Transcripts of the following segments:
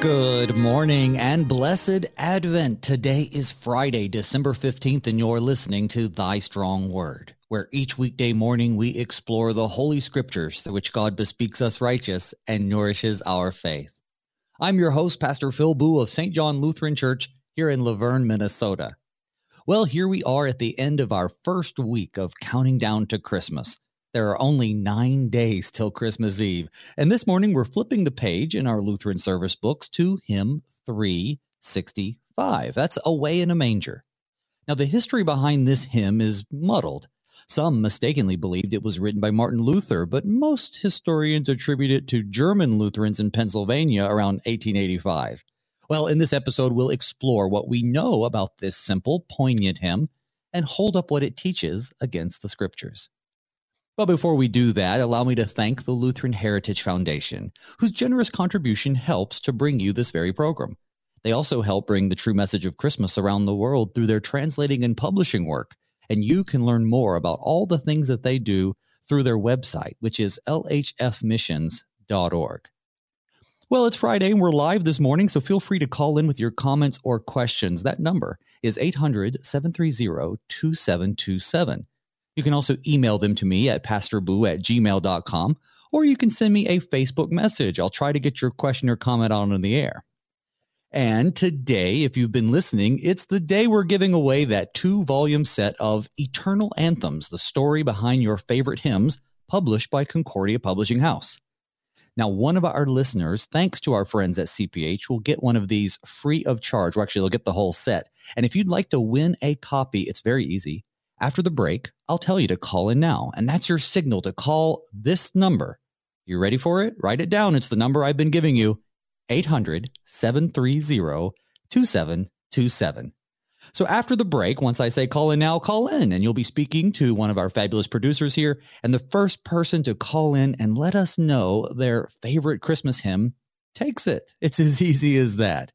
Good morning and blessed Advent. Today is Friday, December 15th, and you're listening to Thy Strong Word, where each weekday morning we explore the Holy Scriptures through which God bespeaks us righteous and nourishes our faith. I'm your host, Pastor Phil Booe of St. John Lutheran Church here in Luverne, Minnesota. Well, here we are at the end of our first week of counting down to Christmas. There are only nine days till Christmas Eve. And this morning we're flipping the page in our Lutheran service books to hymn 365. That's Away in a Manger. Now, the history behind this hymn is muddled. Some mistakenly believed it was written by Martin Luther, but most historians attribute it to German Lutherans in Pennsylvania around 1885. Well, in this episode, we'll explore what we know about this simple, poignant hymn and hold up what it teaches against the scriptures. But before we do that, allow me to thank the Lutheran Heritage Foundation, whose generous contribution helps to bring you this very program. They also help bring the true message of Christmas around the world through their translating and publishing work. And you can learn more about all the things that they do through their website, which is lhfmissions.org. Well, it's Friday and we're live this morning, so feel free to call in with your comments or questions. That number is 800 730 2727. You can also email them to me at pastorbooe at gmail.com, or you can send me a Facebook message. I'll try to get your question or comment on in the air. And today, if you've been listening, it's the day we're giving away that two volume set of Eternal Anthems, the story behind your favorite hymns, published by Concordia Publishing House. Now, one of our listeners, thanks to our friends at CPH, will get one of these free of charge. Well, actually, they'll get the whole set. And if you'd like to win a copy, it's very easy. After the break, I'll tell you to call in now, and that's your signal to call this number. You ready for it? Write it down. It's the number I've been giving you 800 730 2727. So after the break, once I say call in now, call in, and you'll be speaking to one of our fabulous producers here. And the first person to call in and let us know their favorite Christmas hymn takes it. It's as easy as that.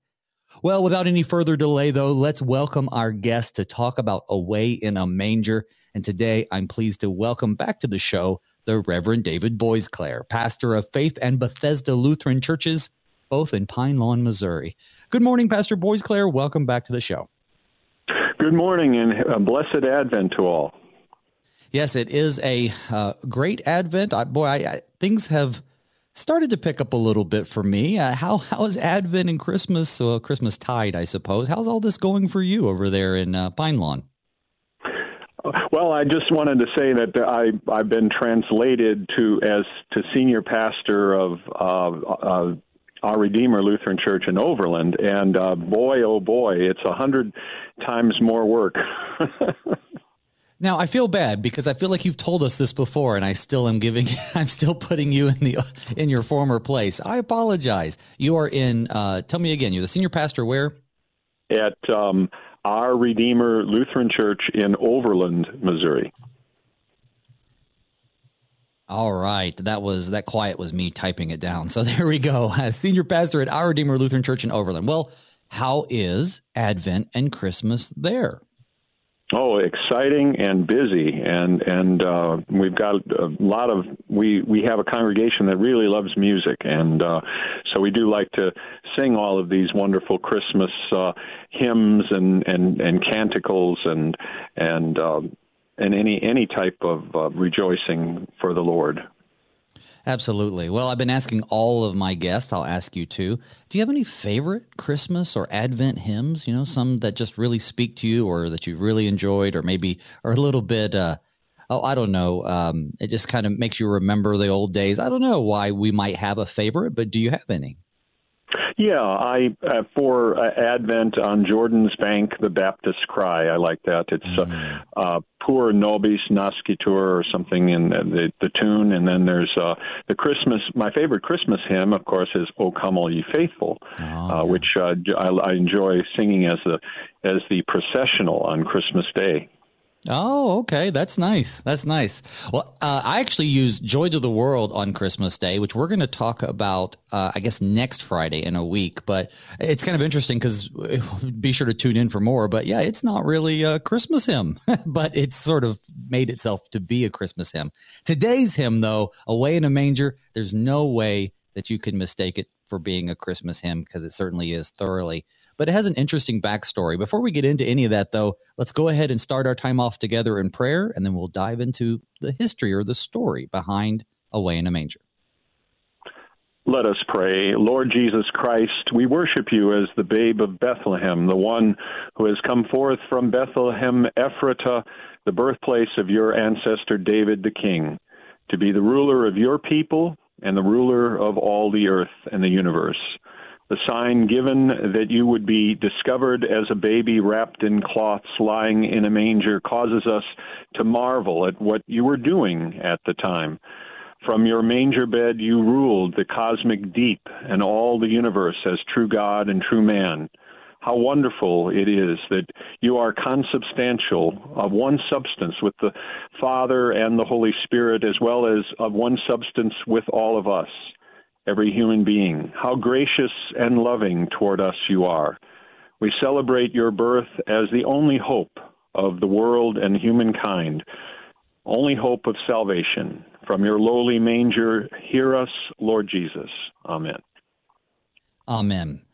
Well, without any further delay, though, let's welcome our guest to talk about Away in a Manger. And today I'm pleased to welcome back to the show the Reverend David Boisclair, pastor of Faith and Bethesda Lutheran Churches, both in Pine Lawn, Missouri. Good morning, Pastor Boisclair. Welcome back to the show. Good morning and a blessed Advent to all. Yes, it is a uh, great Advent. I, boy, I, I, things have started to pick up a little bit for me. Uh, how how is Advent and Christmas, uh, Christmas tide, I suppose? How's all this going for you over there in uh, Pine Lawn? Well, I just wanted to say that I I've been translated to as to senior pastor of uh, our Redeemer Lutheran Church in Overland, and uh, boy, oh boy, it's a hundred times more work. Now I feel bad because I feel like you've told us this before, and I still am giving. I'm still putting you in the in your former place. I apologize. You are in. Uh, tell me again. You're the senior pastor where? At um, our Redeemer Lutheran Church in Overland, Missouri. All right, that was that quiet was me typing it down. So there we go. Senior pastor at our Redeemer Lutheran Church in Overland. Well, how is Advent and Christmas there? Oh, exciting and busy, and and uh, we've got a lot of we we have a congregation that really loves music, and uh, so we do like to sing all of these wonderful Christmas uh, hymns and and and canticles and and um, and any any type of uh, rejoicing for the Lord. Absolutely. Well, I've been asking all of my guests. I'll ask you too. Do you have any favorite Christmas or Advent hymns? You know, some that just really speak to you, or that you really enjoyed, or maybe are a little bit. Uh, oh, I don't know. Um, it just kind of makes you remember the old days. I don't know why we might have a favorite, but do you have any? Yeah, I uh, for uh, Advent on Jordan's bank, the Baptist cry. I like that. It's uh, mm. uh, "Puer nobis nascitur" or something in the, the tune, and then there's uh, the Christmas. My favorite Christmas hymn, of course, is "O Come All Ye Faithful," oh, uh, which uh, I, I enjoy singing as the as the processional on Christmas Day. Oh, okay. That's nice. That's nice. Well, uh, I actually use Joy to the World on Christmas Day, which we're going to talk about, uh, I guess, next Friday in a week. But it's kind of interesting because be sure to tune in for more. But yeah, it's not really a Christmas hymn, but it's sort of made itself to be a Christmas hymn. Today's hymn, though, Away in a Manger, there's no way that you can mistake it for being a Christmas hymn because it certainly is thoroughly. But it has an interesting backstory. Before we get into any of that, though, let's go ahead and start our time off together in prayer, and then we'll dive into the history or the story behind Away in a Manger. Let us pray. Lord Jesus Christ, we worship you as the babe of Bethlehem, the one who has come forth from Bethlehem Ephratah, the birthplace of your ancestor David the king, to be the ruler of your people and the ruler of all the earth and the universe. The sign given that you would be discovered as a baby wrapped in cloths lying in a manger causes us to marvel at what you were doing at the time. From your manger bed, you ruled the cosmic deep and all the universe as true God and true man. How wonderful it is that you are consubstantial of one substance with the Father and the Holy Spirit, as well as of one substance with all of us, every human being. How gracious and loving toward us you are. We celebrate your birth as the only hope of the world and humankind, only hope of salvation. From your lowly manger, hear us, Lord Jesus. Amen. Amen.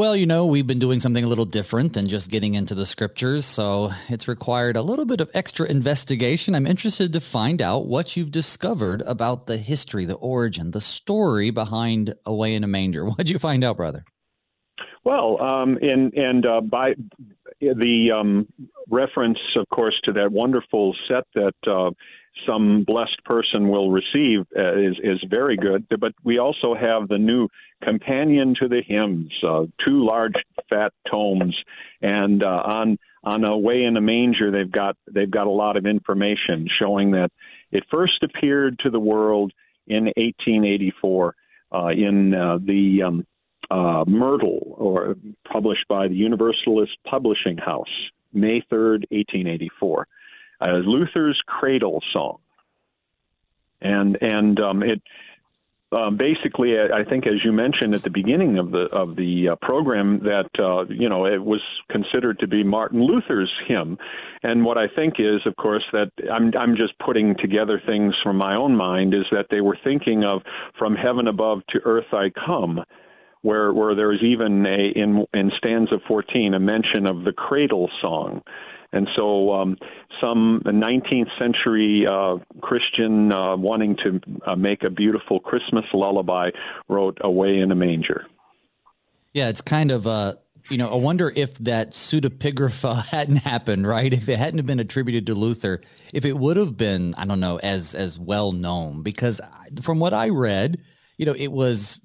Well, you know, we've been doing something a little different than just getting into the scriptures, so it's required a little bit of extra investigation. I'm interested to find out what you've discovered about the history, the origin, the story behind Away in a Manger. What'd you find out, brother? Well, um, and and uh, by the um, reference, of course, to that wonderful set that uh, some blessed person will receive uh, is is very good. But we also have the new companion to the hymns, uh, two large fat tomes, and uh, on on Away in a Manger they've got they've got a lot of information showing that it first appeared to the world in 1884 uh, in uh, the um, uh, Myrtle, or published by the Universalist Publishing House, May 3rd, 1884 uh, Luther's Cradle Song, and and um, it um, basically, I think, as you mentioned at the beginning of the of the uh, program, that uh, you know it was considered to be Martin Luther's hymn, and what I think is, of course, that I'm I'm just putting together things from my own mind is that they were thinking of from heaven above to earth I come, where where there is even a in in stanza 14 a mention of the cradle song and so, um, some 19th century uh, Christian uh, wanting to uh, make a beautiful Christmas lullaby wrote Away in a Manger. Yeah, it's kind of uh, you know, I wonder if that pseudepigrapha hadn't happened, right? If it hadn't been attributed to Luther, if it would have been, I don't know, as as well known. Because from what I read, you know, it was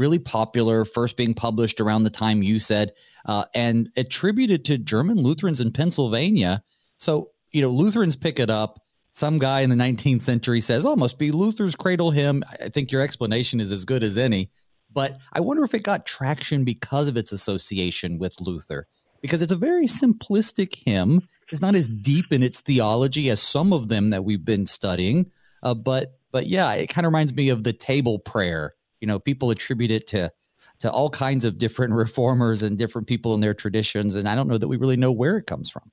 really popular, first being published around the time you said, uh, and attributed to German Lutherans in Pennsylvania. So, you know, Lutherans pick it up. Some guy in the 19th century says, oh, must be Luther's cradle hymn. I think your explanation is as good as any. But I wonder if it got traction because of its association with Luther, because it's a very simplistic hymn. It's not as deep in its theology as some of them that we've been studying. Uh, but but yeah, it kind of reminds me of the table prayer you know, people attribute it to to all kinds of different reformers and different people in their traditions, and I don't know that we really know where it comes from.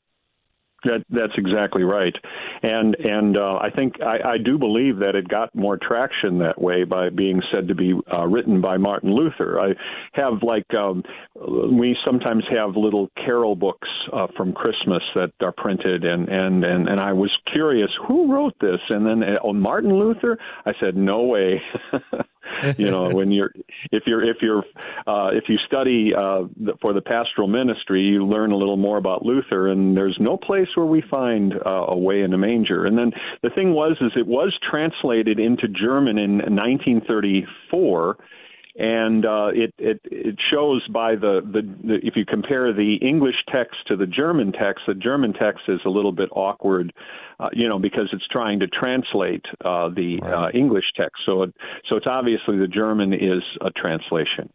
That, that's exactly right, and and uh, I think I, I do believe that it got more traction that way by being said to be uh, written by Martin Luther. I have like um, we sometimes have little carol books uh, from Christmas that are printed, and and and and I was curious who wrote this, and then oh Martin Luther. I said no way. you know when you're if you're if you're uh, if you study uh, for the pastoral ministry you learn a little more about luther and there's no place where we find uh, away in a manger. And then the thing was is it was translated into german in 1934 and uh, it, it it shows by the, the, the if you compare the English text to the German text, the German text is a little bit awkward, uh, you know, because it's trying to translate uh, the uh, right. English text. So it, so it's obviously the German is a translation.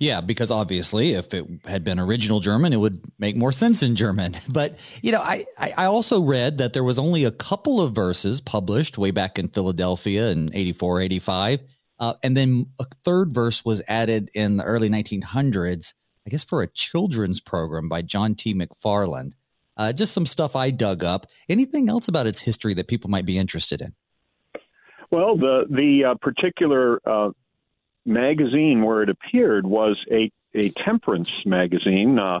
Yeah, because obviously, if it had been original German, it would make more sense in German. But, you know, I, I also read that there was only a couple of verses published way back in Philadelphia in 84, 85. Uh, and then a third verse was added in the early 1900s, I guess for a children's program by John T. McFarland. Uh, just some stuff I dug up. Anything else about its history that people might be interested in? Well, the the uh, particular uh, magazine where it appeared was a a temperance magazine. Uh,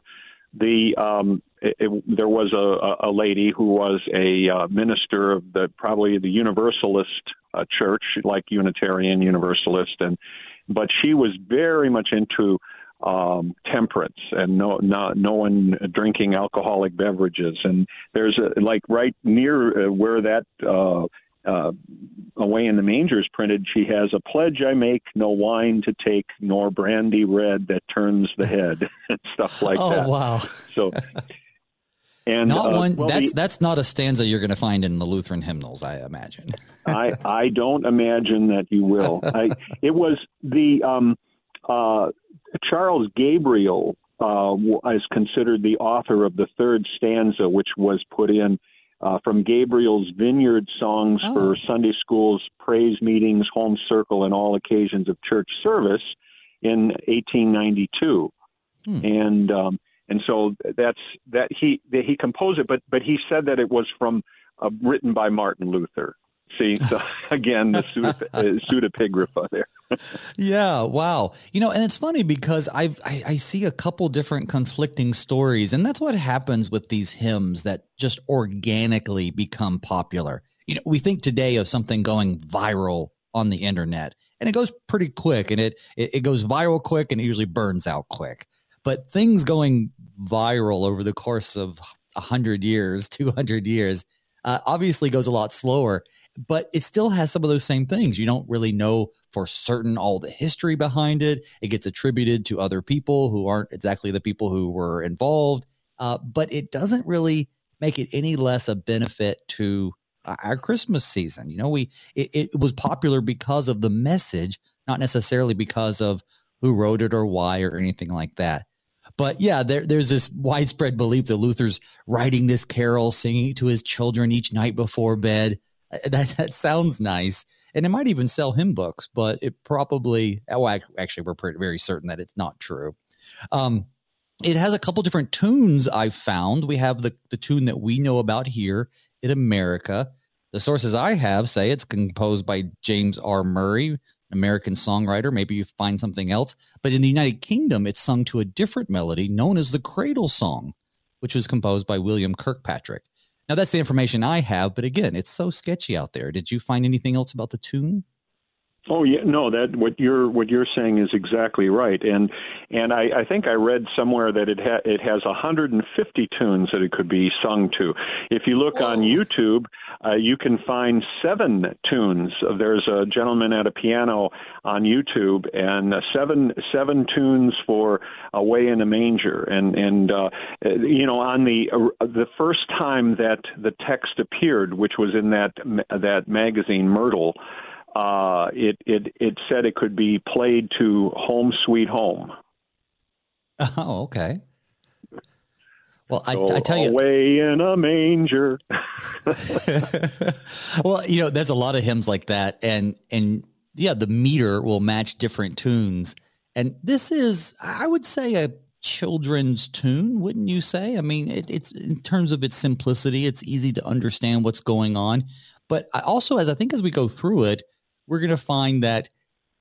the um, it, it, there was a, a lady who was a uh, minister of the probably the Universalist uh, church, like Unitarian Universalist, and but she was very much into um, temperance and no, not no one drinking alcoholic beverages. And there's a, like right near uh, where that uh, uh, away in the manger is printed. She has a pledge I make: no wine to take, nor brandy red that turns the head, and stuff like oh, that. Oh wow! So. And not uh, one. Well, that's the, that's not a stanza you're going to find in the Lutheran hymnals, I imagine. I I don't imagine that you will. I, it was the um, uh, Charles Gabriel uh, is considered the author of the third stanza, which was put in uh, from Gabriel's Vineyard songs oh. for Sunday schools, praise meetings, home circle, and all occasions of church service in 1892. Hmm. And um, and so that's that he that he composed it, but but he said that it was from uh, written by Martin Luther. See, so again, the pseudepigrapha there. yeah, wow. You know, and it's funny because I've, I, I see a couple different conflicting stories, and that's what happens with these hymns that just organically become popular. You know, we think today of something going viral on the internet, and it goes pretty quick, and it, it, it goes viral quick, and it usually burns out quick. But things going viral over the course of 100 years, 200 years, uh, obviously goes a lot slower, but it still has some of those same things. You don't really know for certain all the history behind it. It gets attributed to other people who aren't exactly the people who were involved, uh, but it doesn't really make it any less a benefit to our Christmas season. You know, we it, it was popular because of the message, not necessarily because of who wrote it or why or anything like that. But yeah, there, there's this widespread belief that Luther's writing this carol, singing it to his children each night before bed. Uh, that, that sounds nice. And it might even sell hymn books, but it probably, oh, actually, we're pretty, very certain that it's not true. Um, it has a couple different tunes I've found. We have the, the tune that we know about here in America. The sources I have say it's composed by James R. Murray, American songwriter. Maybe you find something else. But in the United Kingdom, it's sung to a different melody known as the Cradle Song, which was composed by William Kirkpatrick. Now, that's the information I have, but again, it's so sketchy out there. Did you find anything else about the tune? Oh yeah, no. That what you're what you're saying is exactly right, and and I, I think I read somewhere that it ha- it has 150 tunes that it could be sung to. If you look Whoa. on YouTube, uh, you can find seven tunes. There's a gentleman at a piano on YouTube, and uh, seven seven tunes for "Away in a Manger," and and uh, you know on the uh, the first time that the text appeared, which was in that that magazine Myrtle uh, it it it said it could be played to "Home Sweet Home." Oh, okay. Well, so I, I, tell you, away in a manger. well, you know, there's a lot of hymns like that, and and yeah, the meter will match different tunes, and this is, I would say, a children's tune, wouldn't you say? I mean, it, it's in terms of its simplicity, it's easy to understand what's going on, but I also, as I think as we go through it, we're going to find that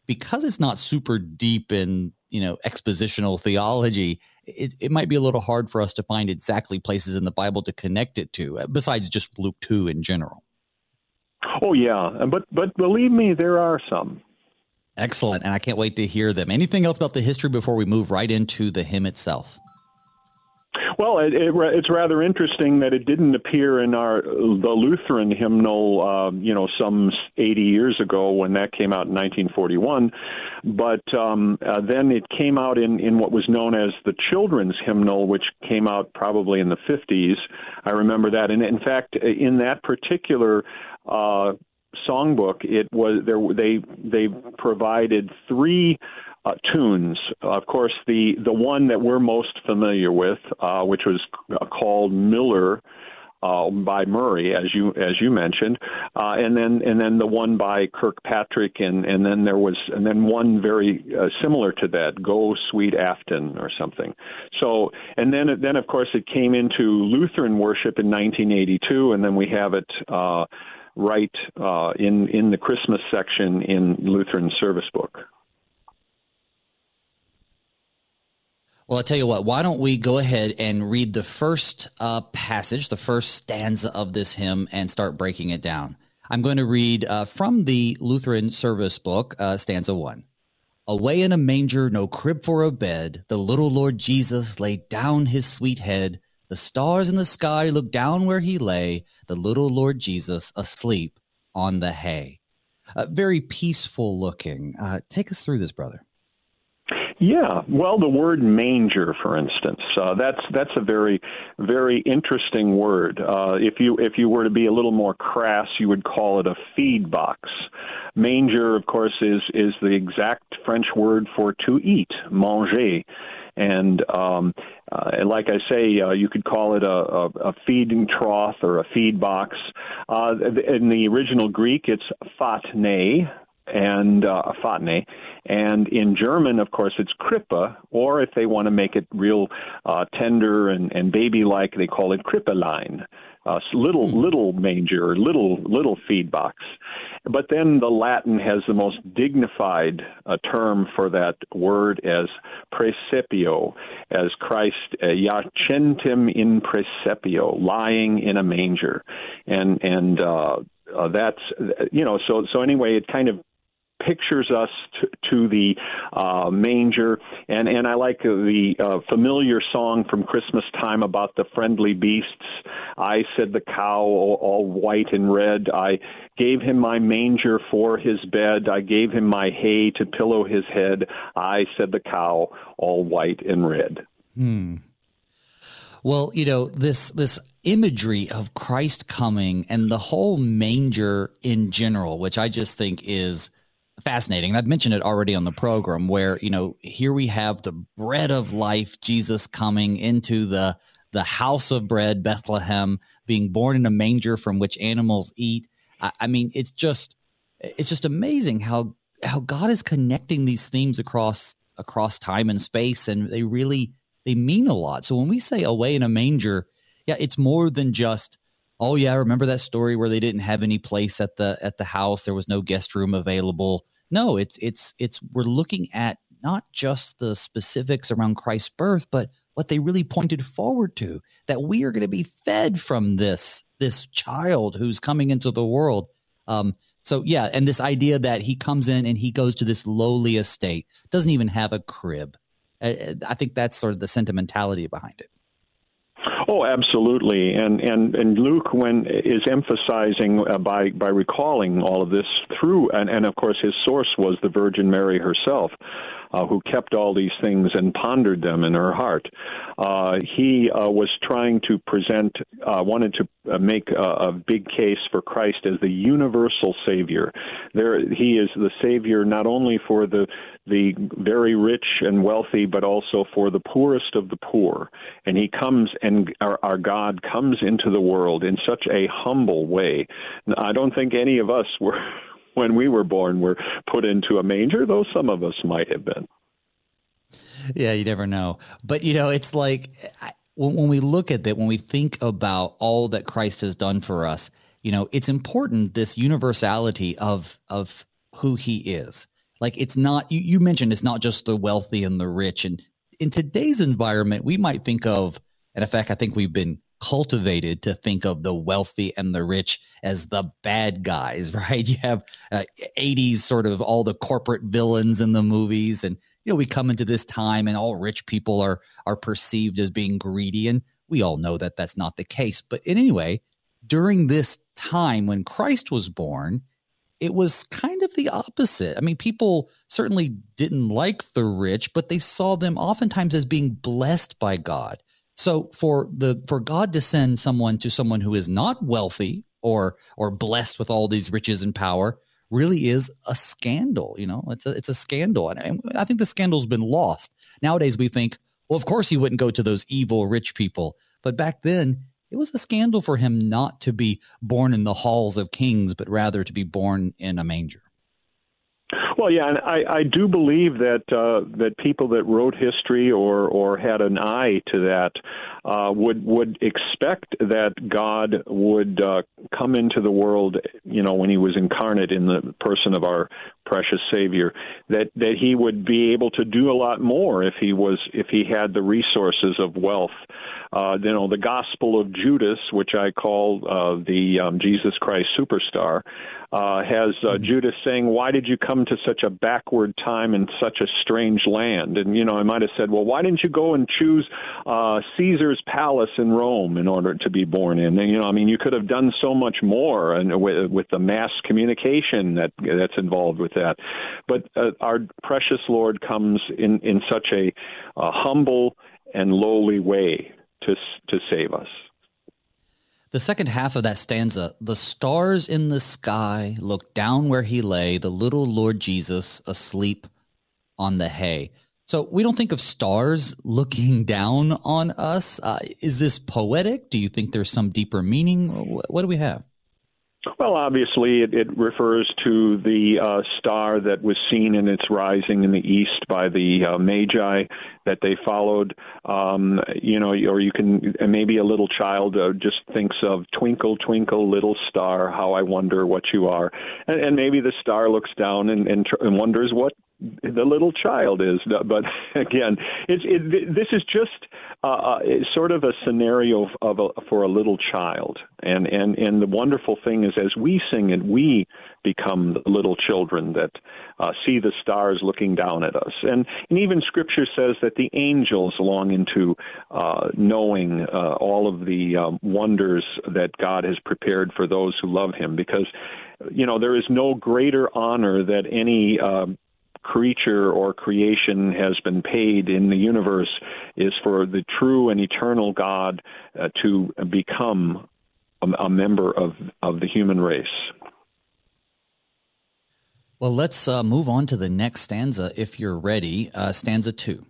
because it's not super deep in you know expositional theology it, it might be a little hard for us to find exactly places in the bible to connect it to uh, besides just luke 2 in general. Oh yeah. But but believe me there are some. Excellent. And i can't wait to hear them. Anything else about the history before we move right into the hymn itself well, it, it, it's rather interesting that it didn't appear in our the Lutheran hymnal, um, you know, some 80 years ago when that came out in 1941, but um, uh, then it came out in in what was known as the children's hymnal, which came out probably in the 50s. I remember that, and in fact, in that particular. Uh, songbook it was there they they provided three uh, tunes. Of course, the the one that we're most familiar with, uh, which was called Mueller. Uh, by Murray, as you as you mentioned, uh, and then and then the one by Kirkpatrick, and and then there was and then one very uh, similar to that, "Go Sweet Afton" or something. So and then then of course it came into Lutheran worship in 1982, and then we have it uh, right uh, in in the Christmas section in Lutheran Service Book. Well, I'll tell you what, why don't we go ahead and read the first uh, passage, the first stanza of this hymn, and start breaking it down. I'm going to read uh, from the Lutheran Service Book, uh, stanza one. Away in a manger, no crib for a bed, the little Lord Jesus laid down his sweet head. The stars in the sky looked down where he lay, the little Lord Jesus asleep on the hay. Uh, very peaceful looking. Uh, take us through this, brother. Yeah, well, the word manger, for instance, uh, that's that's a very very interesting word. Uh, if you if you were to be a little more crass, you would call it a feed box. Manger, of course, is is the exact French word for to eat, manger. And um, uh, like I say, uh, you could call it a, a, a feeding trough or a feed box. Uh, in the original Greek, it's fatne, and uh, fatne. And in German, of course, it's Krippe, or if they want to make it real uh, tender and, and baby-like, they call it Krippelein, uh, little hmm. little manger, little little feed box. But then the Latin has the most dignified uh, term for that word as praesepio, as Christ uh, in praesepio, lying in a manger, and and uh, uh, that's you know so so anyway it kind of pictures us to, to the uh, manger, and and I like the uh, familiar song from Christmas time about the friendly beasts. I said the cow, all, all white and red. I gave him my manger for his bed. I gave him my hay to pillow his head. I said the cow, all white and red. Hmm. Well, you know this this imagery of Christ coming and the whole manger in general, which I just think is fascinating. I've mentioned it already on the program where, you know, here we have the bread of life, Jesus coming into the the house of bread, Bethlehem, being born in a manger from which animals eat. I, I mean, it's just it's just amazing how how God is connecting these themes across across time and space and they really they mean a lot. So when we say away in a manger, yeah, it's more than just oh yeah, I remember that story where they didn't have any place at the at the house, there was no guest room available. No, it's it's it's we're looking at not just the specifics around Christ's birth, but what they really pointed forward to that we are going to be fed from this this child who's coming into the world. Um, so yeah, and this idea that he comes in and he goes to this lowly estate, doesn't even have a crib. I think that's sort of the sentimentality behind it. Oh, absolutely, and and and Luke, when is emphasizing uh, by by recalling all of this through, and and of course his source was the Virgin Mary herself uh, who kept all these things and pondered them in her heart. Uh, he uh, was trying to present, uh, wanted to uh, make a, a, big case for Christ as the universal Savior. There, he is the Savior not only for the the very rich and wealthy, but also for the poorest of the poor. And he comes, and our, our God comes into the world in such a humble way. I don't think any of us were when we were born were put into a manger, though some of us might have been. Yeah, you never know. But, you know, it's like when we look at that, when we think about all that Christ has done for us, you know, it's important this universality of of who he is. Like it's not you, you mentioned it's not just the wealthy and the rich. And in today's environment, we might think of, and in fact, I think we've been cultivated to think of the wealthy and the rich as the bad guys, right? You have uh, 80s sort of all the corporate villains in the movies and you know we come into this time and all rich people are are perceived as being greedy and we all know that that's not the case. But in anyway, during this time when Christ was born, it was kind of the opposite. I mean, people certainly didn't like the rich, but they saw them oftentimes as being blessed by God. So for the for God to send someone to someone who is not wealthy or or blessed with all these riches and power really is a scandal. You know, it's a it's a scandal, and I think the scandal's been lost. Nowadays, we think, well, of course he wouldn't go to those evil rich people, but back then it was a scandal for him not to be born in the halls of kings, but rather to be born in a manger. Well, yeah, and I, I do believe that uh, that people that wrote history or or had an eye to that uh, would would expect that God would uh, come into the world, you know, when He was incarnate in the person of our precious Savior, that that he would be able to do a lot more if he was if he had the resources of wealth. Uh, you know, the Gospel of Judas, which I call uh, the um, Jesus Christ superstar, uh, has uh, mm-hmm. Judas saying, "Why did you come to such a backward time and such a strange land?" And you know, I might have said, "Well, why didn't you go and choose uh, Caesar's palace in Rome in order to be born in?" And you know, I mean, you could have done so much more, and with, with the mass communication that that's involved with that. But uh, our precious Lord comes in in such a, a humble and lowly way to to save us. The second half of that stanza, the stars in the sky looked down where he lay, the little Lord Jesus asleep on the hay. So we don't think of stars looking down on us. Uh, is this poetic? Do you think there's some deeper meaning? What do we have? Well, obviously, it, it refers to the uh, star that was seen in its rising in the east by the uh, Magi that they followed. Um, you know, or you can maybe a little child uh, just thinks of "Twinkle, twinkle, little star, how I wonder what you are," and, and maybe the star looks down and, and, tr- and wonders what the little child is. But again, it's it, this is just uh, uh sort of a scenario of a, for a little child, and and and the wonderful thing is, as we sing it, we become little children that uh, see the stars looking down at us, and and even Scripture says that the angels long into uh, knowing uh, all of the um, wonders that God has prepared for those who love Him, because you know there is no greater honor that any uh, creature or creation has been paid in the universe is for the true and eternal God uh, to become a, a, member of, of the human race. Well, let's uh, move on to the next stanza if you're ready. Uh, stanza two.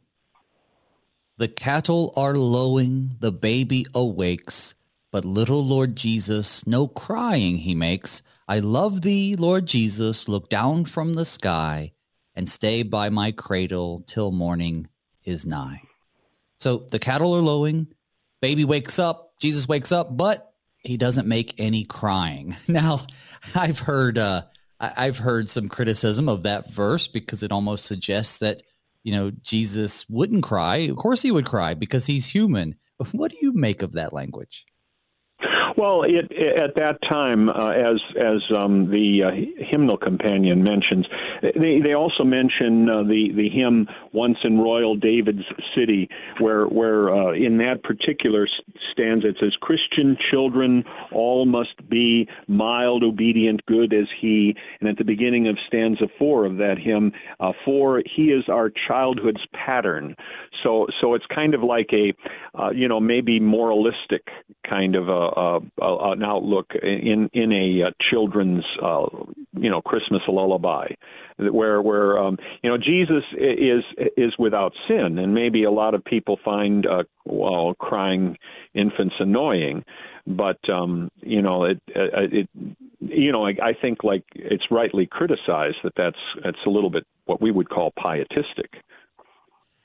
The cattle are lowing, the baby awakes, but little Lord Jesus, no crying he makes. I love thee, Lord Jesus, look down from the sky and stay by my cradle till morning is nigh. So the cattle are lowing, baby wakes up, Jesus wakes up, but he doesn't make any crying. Now, I've heard uh, I've heard some criticism of that verse because it almost suggests that you know Jesus wouldn't cry. Of course, he would cry because he's human. What do you make of that language? Well, it, at that time, uh, as as um, the uh, hymnal companion mentions, they they also mention uh, the the hymn "Once in Royal David's City," where where uh, in that particular stanza it says, "Christian children all must be mild, obedient, good as He." And at the beginning of stanza four of that hymn, uh, "For He is our childhood's pattern." So so it's kind of like a uh, you know maybe moralistic kind of a, a an outlook in in a uh, children's uh, you know Christmas lullaby, where where um, you know Jesus is is without sin, and maybe a lot of people find uh, well crying infants annoying, but um, you know it it you know I, I think like it's rightly criticized that that's that's a little bit what we would call pietistic.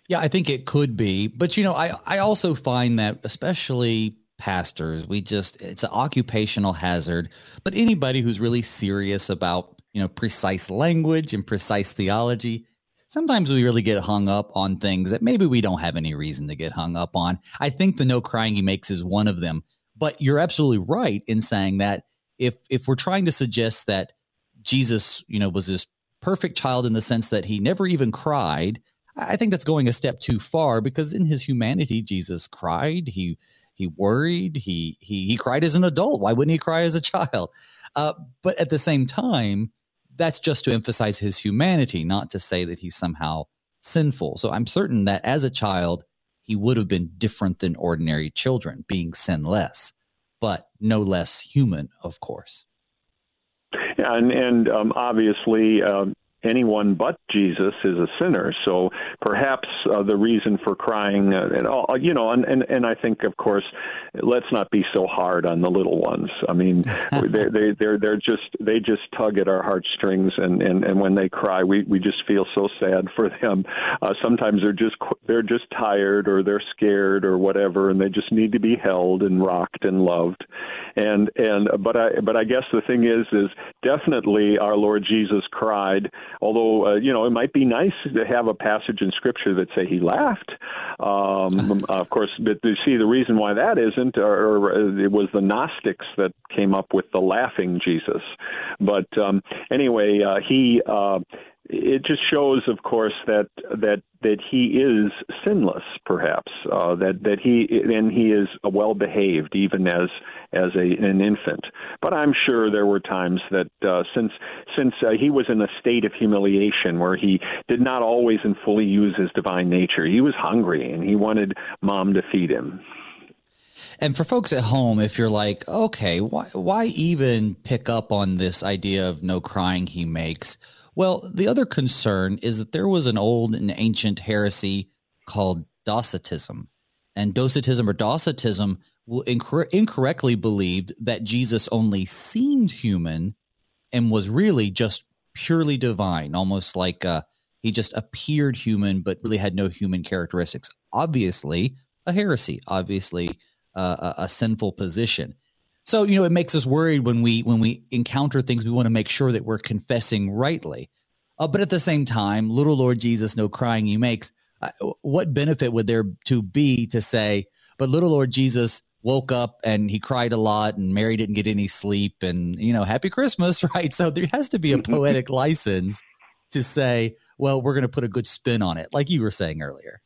Yeah, I think it could be, but you know, I I also find that especially pastors. We just it's an occupational hazard. But anybody who's really serious about, you know, precise language and precise theology, sometimes we really get hung up on things that maybe we don't have any reason to get hung up on. I think the no crying he makes is one of them. But you're absolutely right in saying that if if we're trying to suggest that Jesus, you know, was this perfect child in the sense that he never even cried, I think that's going a step too far because in his humanity, Jesus cried. He he worried. He he he cried as an adult. Why wouldn't he cry as a child? Uh, but at the same time, that's just to emphasize his humanity, not to say that he's somehow sinful. So I'm certain that as a child, he would have been different than ordinary children, being sinless, but no less human, of course. And, and um, obviously, um, anyone but Jesus is a sinner. So perhaps uh, the reason for crying, uh, and all, you know, and, and and I think, of course, let's not be so hard on the little ones. I mean, they they they're they're just they just tug at our heartstrings, and and and when they cry, we we just feel so sad for them. Uh, sometimes they're just they're just tired or they're scared or whatever, and they just need to be held and rocked and loved and and but I but I guess the thing is is definitely our Lord Jesus cried. Although uh, you know it might be nice to have a passage in Scripture that say he laughed. Um, of course, but you see the reason why that isn't, or, or it was the Gnostics that came up with the laughing Jesus. But um, anyway, uh, he. Uh, it just shows, of course, that that that he is sinless, perhaps uh, that that he and he is well behaved even as as a, an infant. But I'm sure there were times that uh, since since uh, he was in a state of humiliation where he did not always and fully use his divine nature, he was hungry and he wanted mom to feed him. And for folks at home, if you're like, okay, why why even pick up on this idea of no crying he makes? Well, the other concern is that there was an old and ancient heresy called Docetism. And Docetism or Docetism incor- incorrectly believed that Jesus only seemed human and was really just purely divine, almost like uh, he just appeared human but really had no human characteristics. Obviously, a heresy, obviously, uh, a, a sinful position. So, you know, it makes us worried when we when we encounter things we want to make sure that we're confessing rightly. Uh, but at the same time, little Lord Jesus, no crying he makes. Uh, what benefit would there to be to say, but little Lord Jesus woke up and he cried a lot and Mary didn't get any sleep and you know, happy Christmas, right? So there has to be a poetic license to say, well, we're going to put a good spin on it, like you were saying earlier.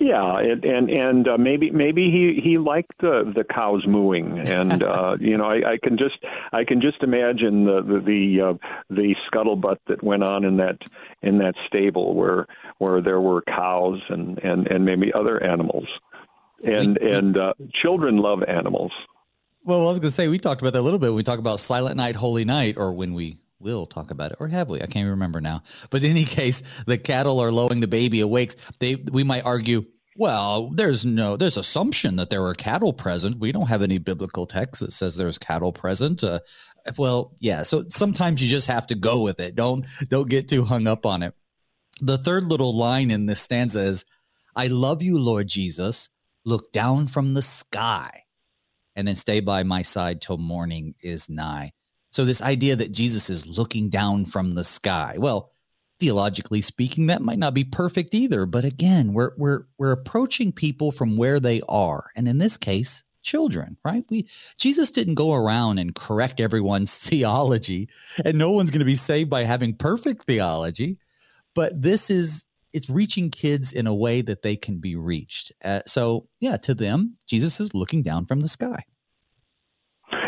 Yeah, and and, and uh, maybe maybe he he liked the the cows mooing, and uh, you know I, I can just I can just imagine the the the, uh, the scuttlebutt that went on in that in that stable where where there were cows and and and maybe other animals, and and uh, children love animals. Well, I was going to say we talked about that a little bit. When we talk about Silent Night, Holy Night, or when we will talk about it, or have we? I can't remember now. But in any case, the cattle are lowing, the baby awakes. They we might argue, well, there's no there's assumption that there were cattle present. We don't have any biblical text that says there's cattle present. Uh, well, yeah. So sometimes you just have to go with it. Don't don't get too hung up on it. The third little line in this stanza is, "I love you, Lord Jesus. Look down from the sky." And then stay by my side till morning is nigh. So, this idea that Jesus is looking down from the sky, well, theologically speaking, that might not be perfect either. But again, we're, we're, we're approaching people from where they are. And in this case, children, right? We Jesus didn't go around and correct everyone's theology, and no one's going to be saved by having perfect theology. But this is it's reaching kids in a way that they can be reached. Uh, so, yeah, to them, Jesus is looking down from the sky.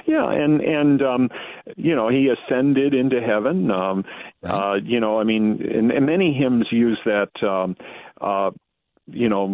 Yeah, and and um, you know he ascended into heaven. Um, right. uh, you know, I mean, and, and many hymns use that. Um, uh, you know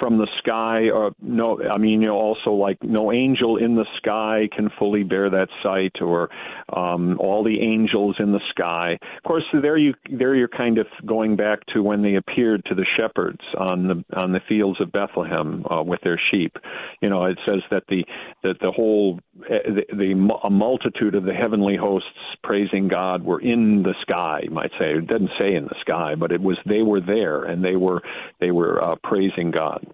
from the sky or no i mean you know also like no angel in the sky can fully bear that sight or um all the angels in the sky. Of course there you there you're kind of going back to when they appeared to the shepherds on the on the fields of bethlehem uh, with their sheep. You know it says that the that the whole eh, the, the a multitude of the heavenly hosts praising god were in the sky you might say. It doesn't say in the sky but it was they were there and they were they were uh, praising God.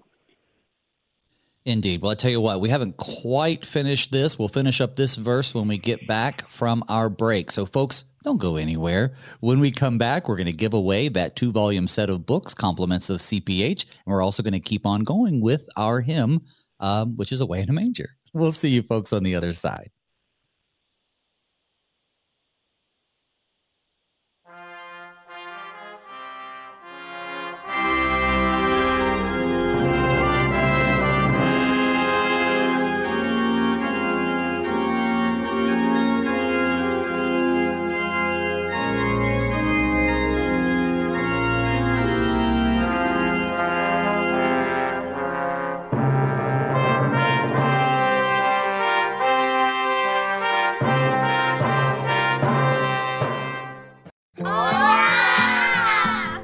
Indeed. Well, I tell you what, we haven't quite finished this. We'll finish up this verse when we get back from our break. So, folks, don't go anywhere. When we come back, we're going to give away that two volume set of books, Compliments of CPH. And we're also going to keep on going with our hymn, um, which is Away in a Manger. We'll see you folks on the other side.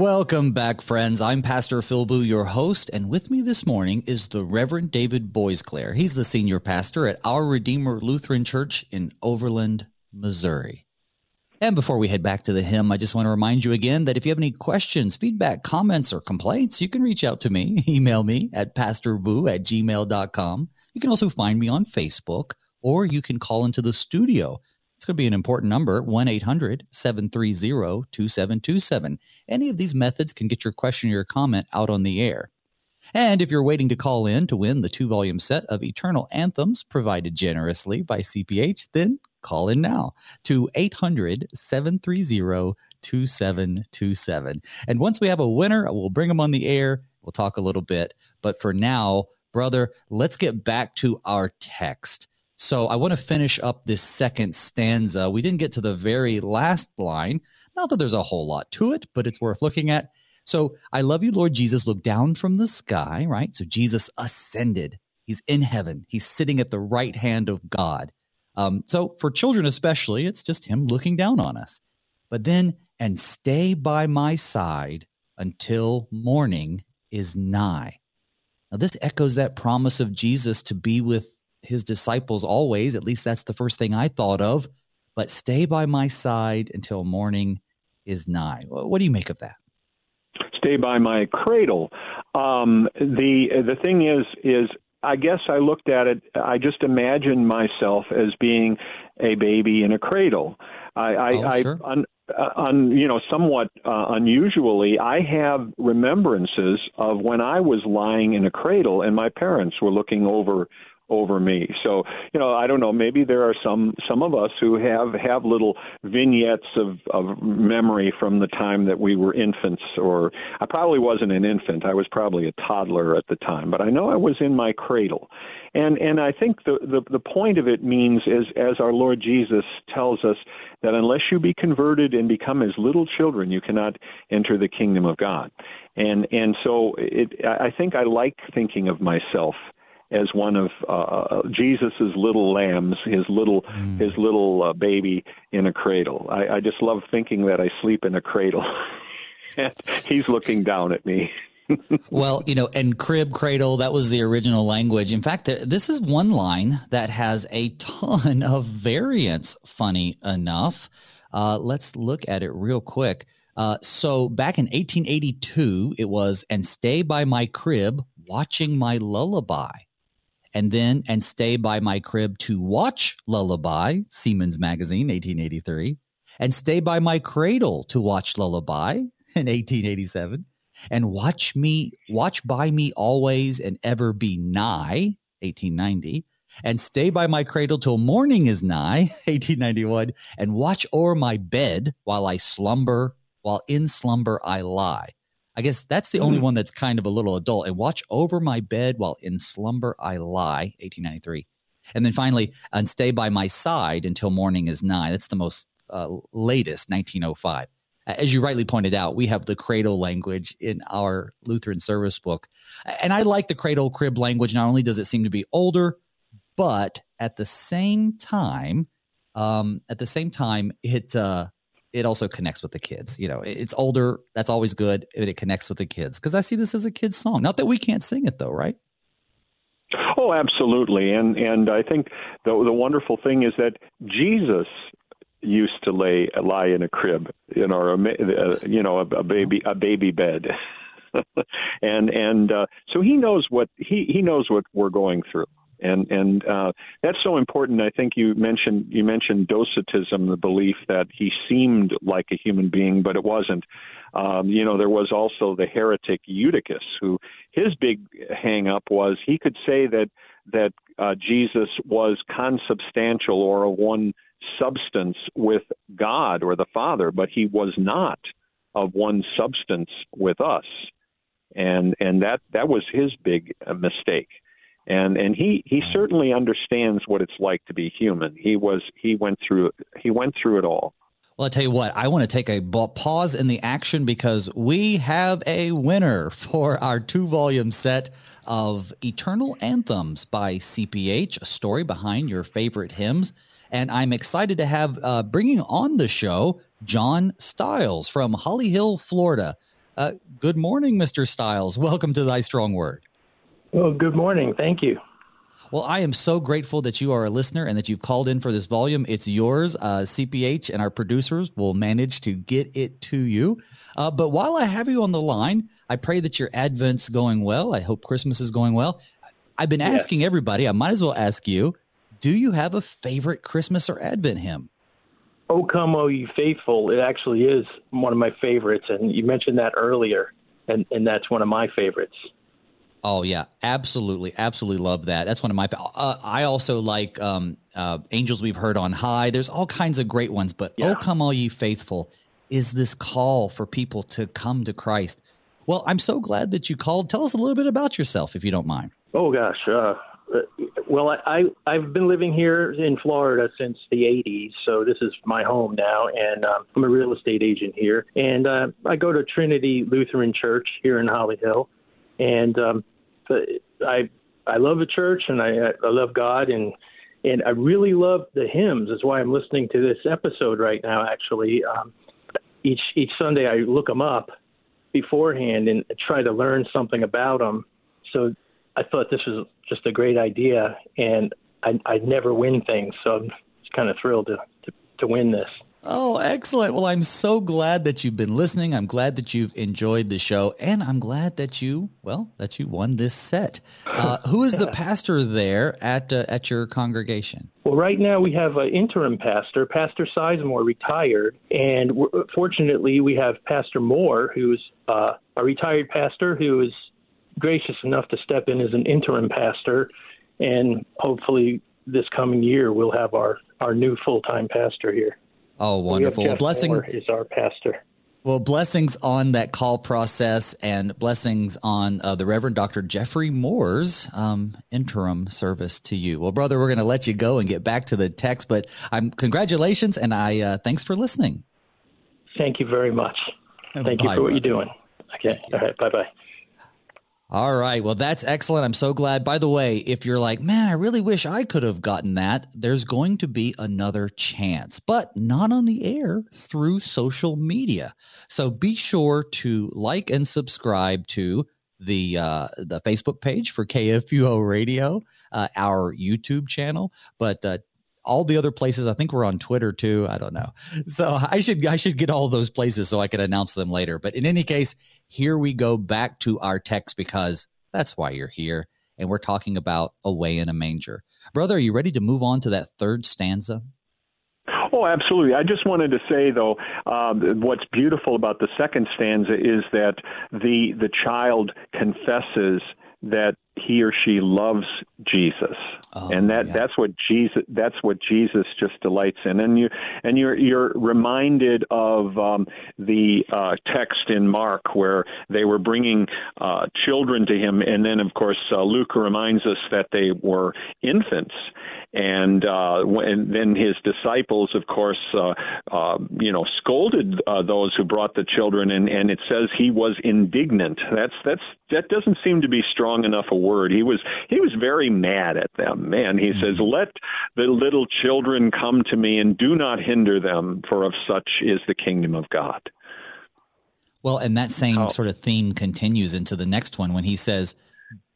Welcome back, friends. I'm Pastor Phil Booe, your host, and with me this morning is the Reverend David Boisclair. He's the senior pastor at Our Redeemer Lutheran Church in Overland, Missouri. And before we head back to the hymn, I just want to remind you again that if you have any questions, feedback, comments, or complaints, you can reach out to me. Email me at pastorbooe at gmail.com. You can also find me on Facebook, or you can call into the studio it's going to be an important number 1 800 730 2727. Any of these methods can get your question or your comment out on the air. And if you're waiting to call in to win the two volume set of Eternal Anthems provided generously by CPH, then call in now to 800 730 2727. And once we have a winner, we'll bring them on the air. We'll talk a little bit. But for now, brother, let's get back to our text. So I want to finish up this second stanza. We didn't get to the very last line. Not that there's a whole lot to it, but it's worth looking at. So I love you, Lord Jesus. Look down from the sky, right? So Jesus ascended. He's in heaven. He's sitting at the right hand of God. Um, so for children, especially, it's just him looking down on us. But then, and stay by my side until morning is nigh. Now, this echoes that promise of Jesus to be with his disciples always. At least that's the first thing I thought of. But stay by my side until morning is nigh. What do you make of that? Stay by my cradle. Um, the the thing is is I guess I looked at it. I just imagined myself as being a baby in a cradle. I, I, oh, sure. I un, uh, un, you know, somewhat uh, unusually, I have remembrances of when I was lying in a cradle and my parents were looking over over me. So, you know, I don't know, maybe there are some some of us who have have little vignettes of of memory from the time that we were infants or I probably wasn't an infant. I was probably a toddler at the time, but I know I was in my cradle. And and I think the the, the point of it means is as our Lord Jesus tells us that unless you be converted and become as little children, you cannot enter the kingdom of God. And and so it I think I like thinking of myself as one of uh, Jesus's little lambs, his little mm. his little uh, baby in a cradle. I, I just love thinking that I sleep in a cradle, and he's looking down at me. well, you know, and crib cradle, that was the original language. In fact, this is one line that has a ton of variants, funny enough. Uh, let's look at it real quick. Uh, so back in 1882, it was, and stay by my crib watching my lullaby and then and stay by my crib to watch Lullaby, Seaman's Magazine, 1883, and stay by my cradle to watch Lullaby in 1887, and watch me watch by me always and ever be nigh, 1890, and stay by my cradle till morning is nigh, 1891, and watch o'er my bed while I slumber, while in slumber I lie, I guess that's the only mm. one that's kind of a little adult. And watch over my bed while in slumber I lie, 1893. And then finally, and stay by my side until morning is nigh. That's the most uh, latest, 1905. As you rightly pointed out, we have the cradle language in our Lutheran service book. And I like the cradle crib language. Not only does it seem to be older, but at the same time, um, at the same time, it uh, it also connects with the kids. You know, it's older. That's always good. It connects with the kids because I see this as a kid's song. Not that we can't sing it though, right? Oh, absolutely. And and I think the the wonderful thing is that Jesus used to lay lie in a crib, you know, a, uh, you know, a, a baby a baby bed. and and uh, so he knows what he he knows what we're going through and and uh, that's so important. I think you mentioned you mentioned docetism, the belief that he seemed like a human being, but it wasn't. Um, you know, there was also the heretic Eutyches, who his big hang up was he could say that that uh, Jesus was consubstantial or one substance with God or the Father, but he was not of one substance with us, and and that that was his big uh, mistake. And and he he certainly understands what it's like to be human. He was he went through he went through it all. Well, I tell you what, I want to take a pause in the action because we have a winner for our two volume set of Eternal Anthems by CPH, a story behind your favorite hymns. And I'm excited to have uh, bringing on the show John Stiles from Holly Hill, Florida. Uh, good morning, Mr. Stiles. Welcome to Thy Strong Word. Well, good morning. Thank you. Well, I am so grateful that you are a listener and that you've called in for this volume. It's yours. Uh, CPH and our producers will manage to get it to you. Uh, but while I have you on the line, I pray that your Advent's going well. I hope Christmas is going well. I've been asking everybody, I might as well ask you, do you have a favorite Christmas or Advent hymn? Oh, come, oh, you faithful. It actually is one of my favorites. And you mentioned that earlier, and, and that's one of my favorites. Oh yeah, absolutely, absolutely love that. That's one of my. Uh, I also like um, uh, "Angels We've Heard on High." There's all kinds of great ones, but yeah. "Oh Come All Ye Faithful" is this call for people to come to Christ. Well, I'm so glad that you called. Tell us a little bit about yourself, if you don't mind. Oh gosh, uh, well, I, I have been living here in Florida since the '80s, so this is my home now, and uh, I'm a real estate agent here, and uh, I go to Trinity Lutheran Church here in Holly Hill, and um, I I love the church and I I love God and and I really love the hymns. That's why I'm listening to this episode right now. Actually, um, each each Sunday I look them up beforehand and try to learn something about them. So I thought this was just a great idea, and I I never win things, so I'm just kind of thrilled to, to to win this. Oh, excellent. Well, I'm so glad that you've been listening. I'm glad that you've enjoyed the show, and I'm glad that you, well, that you won this set. Uh, who is the pastor there at uh, at your congregation? Well, right now we have an interim pastor. Pastor Sizemore retired, and fortunately we have Pastor Moore, who's uh, a retired pastor who is gracious enough to step in as an interim pastor, and hopefully this coming year we'll have our our new full time pastor here. Oh, wonderful. Well, blessing is our pastor. Well, blessings on that call process and blessings on uh, the Reverend Dr. Jeffrey Moore's um, interim service to you. Well, brother, we're going to let you go and get back to the text, but I'm congratulations and I uh, thanks for listening. Thank you very much. Thank bye, you for what brother. you're doing. Okay. All right. Bye bye. All right. Well, that's excellent. I'm so glad. By the way, if you're like, man, I really wish I could have gotten that, there's going to be another chance, but not on the air through social media. So be sure to like and subscribe to the uh, the Facebook page for KFUO Radio, uh, our YouTube channel, but uh, all the other places. I think we're on Twitter too. I don't know. So I should I should get all those places so I can announce them later. But in any case, here we go back to our text because that's why you're here. And we're talking about away in a manger. Brother, are you ready to move on to that third stanza? Oh, absolutely. I just wanted to say, though, um, what's beautiful about the second stanza is that the the child confesses that he or she loves Jesus, oh, and that yeah. that's what Jesus that's what Jesus just delights in. And you and you're you're reminded of um, the uh, text in Mark where they were bringing uh, children to him, and then of course uh, Luke reminds us that they were infants, and uh, and then his disciples, of course, uh, uh, you know, scolded uh, those who brought the children, and, and it says he was indignant. That's that's that doesn't seem to be strong enough a word. He was he was very mad at them. Man, he mm-hmm. says, "Let the little children come to me, and do not hinder them, for of such is the kingdom of God." Well, and that same oh. sort of theme continues into the next one when he says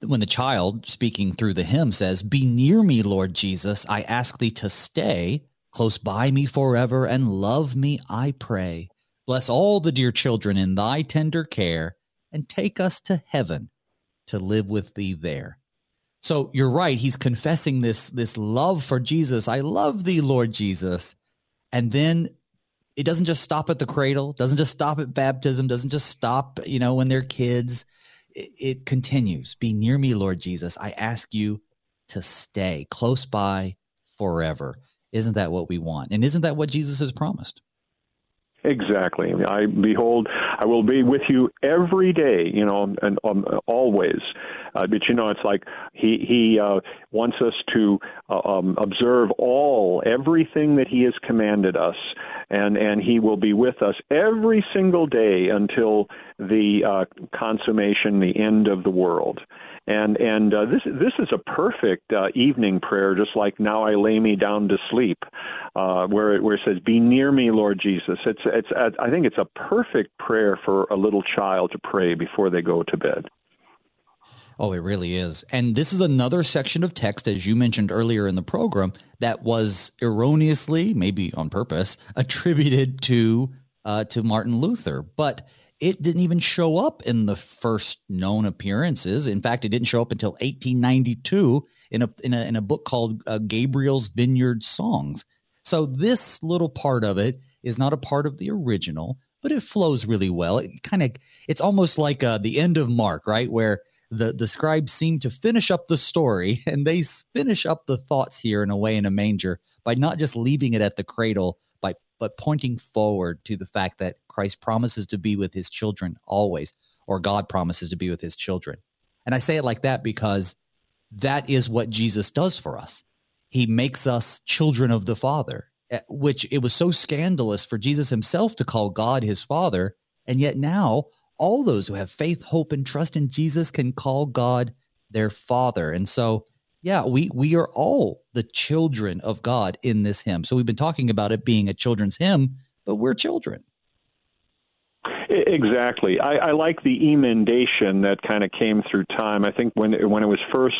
when the child speaking through the hymn says, Be near me, Lord Jesus, I ask thee to stay close by me forever and love me, I pray. Bless all the dear children in thy tender care and take us to heaven to live with thee there. So you're right. He's confessing this, this love for Jesus. I love thee, Lord Jesus. And then it doesn't just stop at the cradle, doesn't just stop at baptism, doesn't just stop, you know, when they're kids it, continues. Be near me, Lord Jesus. I ask you to stay close by forever. Isn't that what we want? And isn't that what Jesus has promised? Exactly. I behold, I will be with you every day, you know, and um, always. Uh, but you know, it's like he he uh, wants us to uh, um, observe all everything that he has commanded us, and and he will be with us every single day until the uh, consummation, the end of the world and and uh, this this is a perfect uh, evening prayer, just like now I lay me down to sleep, uh, where it, where it says, "Be near me, Lord Jesus." It's it's I think it's a perfect prayer for a little child to pray before they go to bed. Oh, it really is. And this is another section of text, as you mentioned earlier in the program, that was erroneously, maybe on purpose, attributed to uh, to Martin Luther, but it didn't even show up in the first known appearances. In fact, it didn't show up until 1892 in a in a, in a book called uh, Gabriel's Vineyard Songs. So this little part of it is not a part of the original, but it flows really well. It kind of it's almost like uh, the end of Mark, right, where the the scribes seem to finish up the story and they finish up the thoughts here in a way in a manger by not just leaving it at the cradle but pointing forward to the fact that Christ promises to be with his children always or God promises to be with his children. And I say it like that because that is what Jesus does for us. He makes us children of the Father, eh, which it was so scandalous for Jesus himself to call God his Father, and yet now all those who have faith, hope, and trust in Jesus can call God their Father. And so, yeah, we we are all the children of God in this hymn. So we've been talking about it being a children's hymn, but we're children. Exactly. I, I like the emendation that kind of came through time. I think when when it was first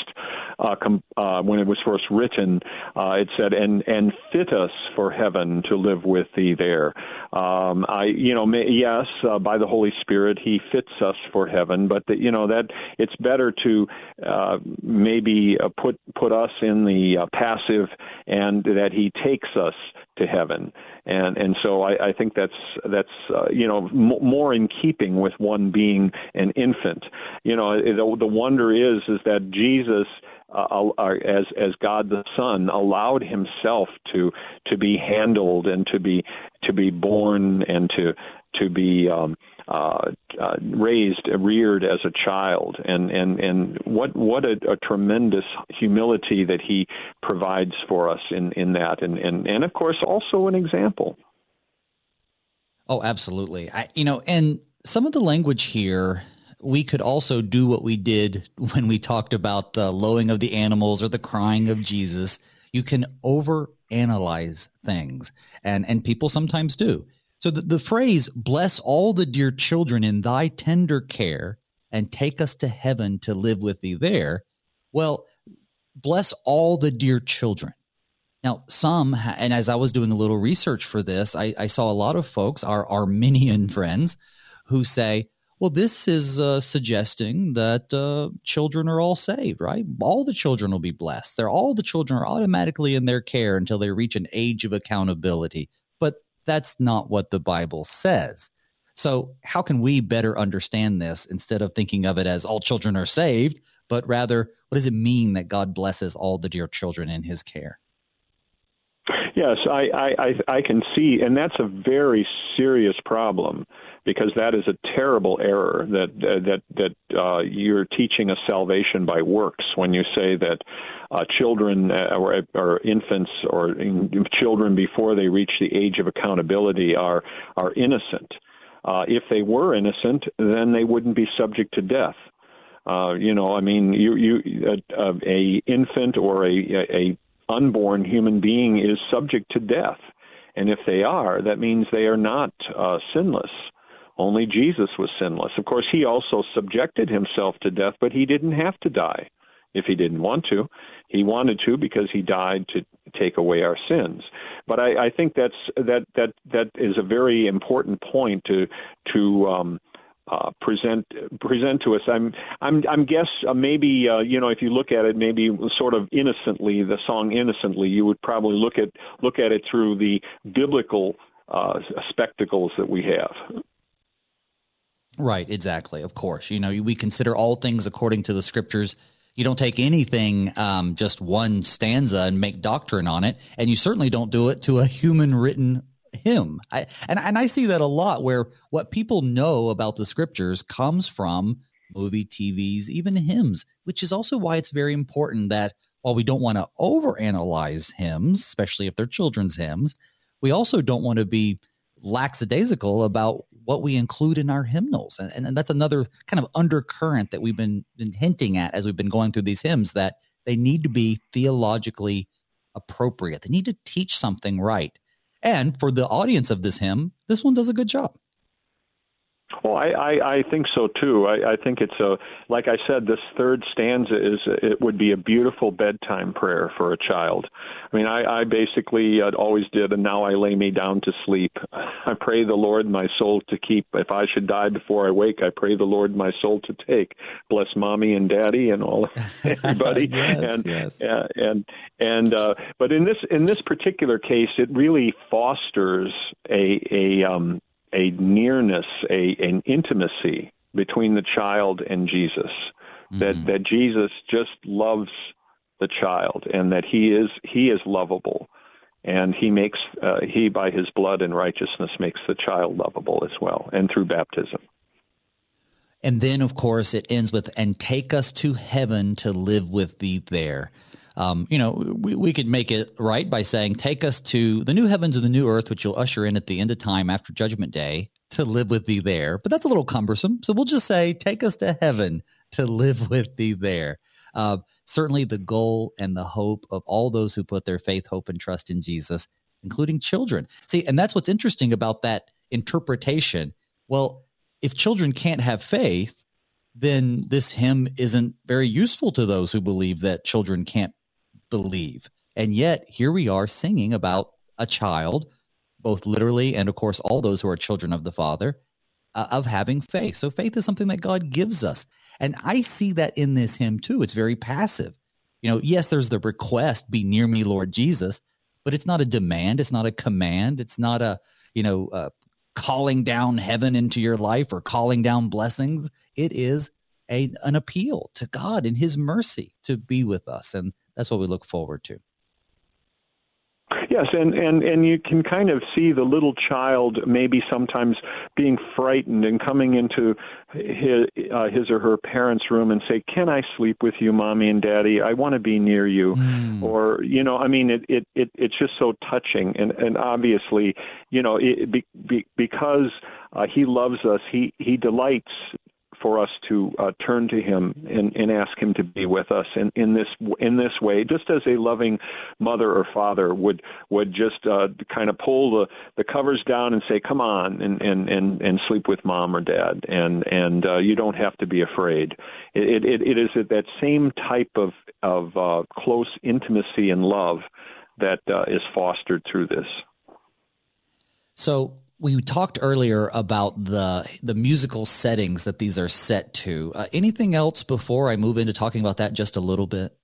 uh, com, uh, when it was first written, uh, it said, "and and fit us for heaven to live with thee there." Um, I, you know, may, yes, uh, by the Holy Spirit, He fits us for heaven, but the, you know that it's better to uh, maybe uh, put put us in the uh, passive, and that He takes us to heaven and and so I, I think that's that's uh, you know m- more in keeping with one being an infant. You know, the, the wonder is is that Jesus. Uh, uh, as as God the Son allowed himself to to be handled and to be to be born and to to be um, uh, uh, raised, reared as a child, and and and what what a, a, tremendous humility that he provides for us in in that, and and and of course also an example. Oh, absolutely. I, you know, and some of the language here, we could also do what we did when we talked about the lowing of the animals or the crying of Jesus. You can over analyze things, and and people sometimes do. So the, the phrase, bless all the dear children in thy tender care and take us to heaven to live with thee there. Well, bless all the dear children. Now, some, and as I was doing a little research for this, I, I saw a lot of folks, our Arminian friends, who say, well, this is uh, suggesting that uh, children are all saved, right? All the children will be blessed. They're all the children are automatically in their care until they reach an age of accountability. That's not what the Bible says. So, how can we better understand this instead of thinking of it as all children are saved, but rather, what does it mean that God blesses all the dear children in his care? Yes, I, I, I can see, and that's a very serious problem because that is a terrible error that that that uh, you're teaching a salvation by works when you say that uh, children uh, or, or infants or children before they reach the age of accountability are are innocent. Uh, if they were innocent, then they wouldn't be subject to death. Uh, you know, I mean, you, you, a, a infant or a, a unborn human being is subject to death, and if they are, that means they are not uh, sinless. Only Jesus was sinless. Of course, he also subjected himself to death, but he didn't have to die if he didn't want to. He wanted to because he died to take away our sins. But I, I think that's that that that is a very important point to to um, uh, present present to us. I'm I'm I'm guess uh, maybe uh, you know if you look at it maybe sort of innocently the song innocently you would probably look at look at it through the biblical uh, spectacles that we have. Right, exactly. Of course, you know we consider all things according to the scriptures. You don't take anything, um, just one stanza, and make doctrine on it, and you certainly don't do it to a human written him. I, and and I see that a lot where what people know about the scriptures comes from movie, TVs, even hymns, which is also why it's very important that while we don't want to overanalyze hymns, especially if they're children's hymns, we also don't want to be lackadaisical about what we include in our hymnals. And, and that's another kind of undercurrent that we've been, been hinting at as we've been going through these hymns that they need to be theologically appropriate. They need to teach something right. And for the audience of this hymn, this one does a good job. Well, I, I, I think so too. I, I think it's a like I said, this third stanza is it would be a beautiful bedtime prayer for a child. I mean, I, I basically uh, always did, and now I lay me down to sleep. I pray the Lord my soul to keep. If I should die before I wake, I pray the Lord my soul to take. Bless mommy and daddy and all everybody. yes, and, yes. and and and uh, but in this in this particular case, it really fosters a a um a nearness, a an intimacy between the child and Jesus. Mm-hmm. That that Jesus just loves the child, and that he is he is lovable, and he makes uh, he by his blood and righteousness makes the child lovable as well, and through baptism. And then, of course, it ends with "and take us to heaven to live with thee there." Um, you know, we, we could make it right by saying, take us to the new heavens and the new earth, which you'll usher in at the end of time after judgment day to live with thee there. But that's a little cumbersome. So we'll just say, take us to heaven to live with thee there. Uh, certainly the goal and the hope of all those who put their faith, hope, and trust in Jesus, including children. See, and that's what's interesting about that interpretation. Well, if children can't have faith, then this hymn isn't very useful to those who believe that children can't believe. And yet, here we are singing about a child, both literally and, of course, all those who are children of the Father, uh, of having faith. So, faith is something that God gives us. And I see that in this hymn too. It's very passive. You know, yes, there's the request, be near me, Lord Jesus, but it's not a demand. It's not a command. It's not a, you know, uh, calling down heaven into your life or calling down blessings. It is a, an appeal to God in his mercy to be with us. And that's what we look forward to. Yes, and, and, and you can kind of see the little child maybe sometimes being frightened and coming into his, uh, his or her parents' room and say, "Can I sleep with you, mommy and daddy? I want to be near you." Mm. Or you know, I mean, it, it, it it's just so touching, and and obviously, you know, it, be, be, because uh, he loves us, he he delights for us to uh, turn to Him and, and, ask Him to be with us in, in this in this way, just as a loving mother or father would would just uh, kind of pull the, the covers down and say, "Come on," and, and, and, and sleep with mom or dad, and and uh, you don't have to be afraid. It, it, it is that same type of of uh, close intimacy and love that uh, is fostered through this. So we talked earlier about the the musical settings that these are set to. Uh, anything else before I move into talking about that just a little bit?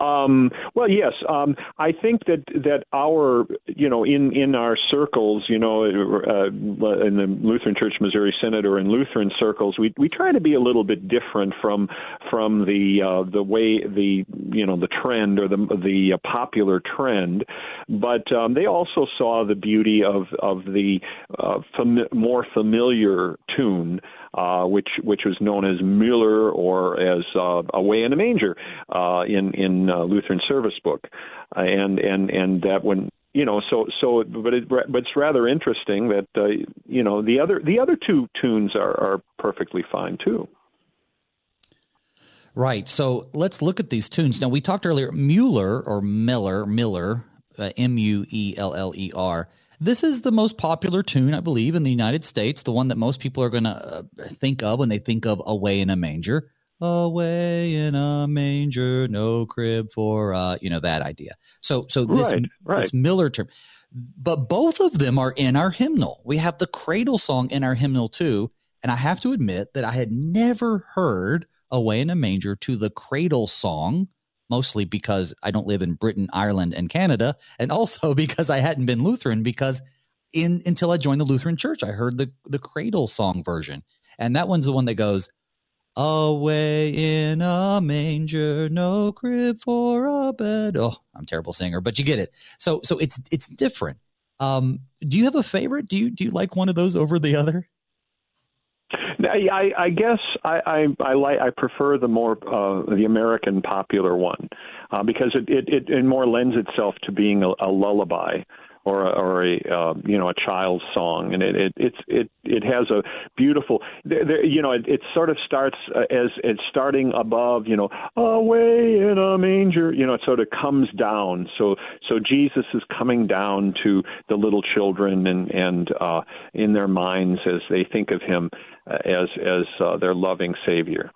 Um, well, yes. Um, I think that that our, you know, in in our circles, you know, uh, in the Lutheran Church Missouri Synod or in Lutheran circles, we we try to be a little bit different from from the uh, the way the you know the trend or the the uh, popular trend, but um, they also saw the beauty of of the uh, fam- more familiar tune uh, which which was known as Mueller or as uh, Away in a Manger uh, in in uh, Lutheran Service Book, and and and that when you know so so but it but it's rather interesting that uh, you know the other the other two tunes are are perfectly fine too. Right. So let's look at these tunes. Now we talked earlier Mueller or Miller Miller uh, M U E L L E R this is the most popular tune, I believe, in the United States, the one that most people are going to uh, think of when they think of Away in a Manger. Away in a manger, no crib for uh, you know that idea. So, so this right, right. this Miller term, but both of them are in our hymnal. We have the cradle song in our hymnal too, and I have to admit that I had never heard Away in a Manger to the cradle song mostly because I don't live in Britain, Ireland, and Canada, and also because I hadn't been Lutheran because in until I joined the Lutheran Church, I heard the the cradle song version, and that one's the one that goes. Away in a manger, no crib for a bed. Oh, I'm terrible singer, but you get it. So, so it's it's different. Um, do you have a favorite? Do you do you like one of those over the other? I, I guess I, I, I like I prefer the more uh, the American popular one uh, because it, it, it, it more lends itself to being a, a lullaby or a, or a uh, you know a child's song, and it it it's it it has a beautiful there, there, you know it, it sort of starts uh, as it's starting above you know away in a manger you know it sort of comes down so so Jesus is coming down to the little children and and uh, in their minds as they think of him uh, as as uh, their loving Savior.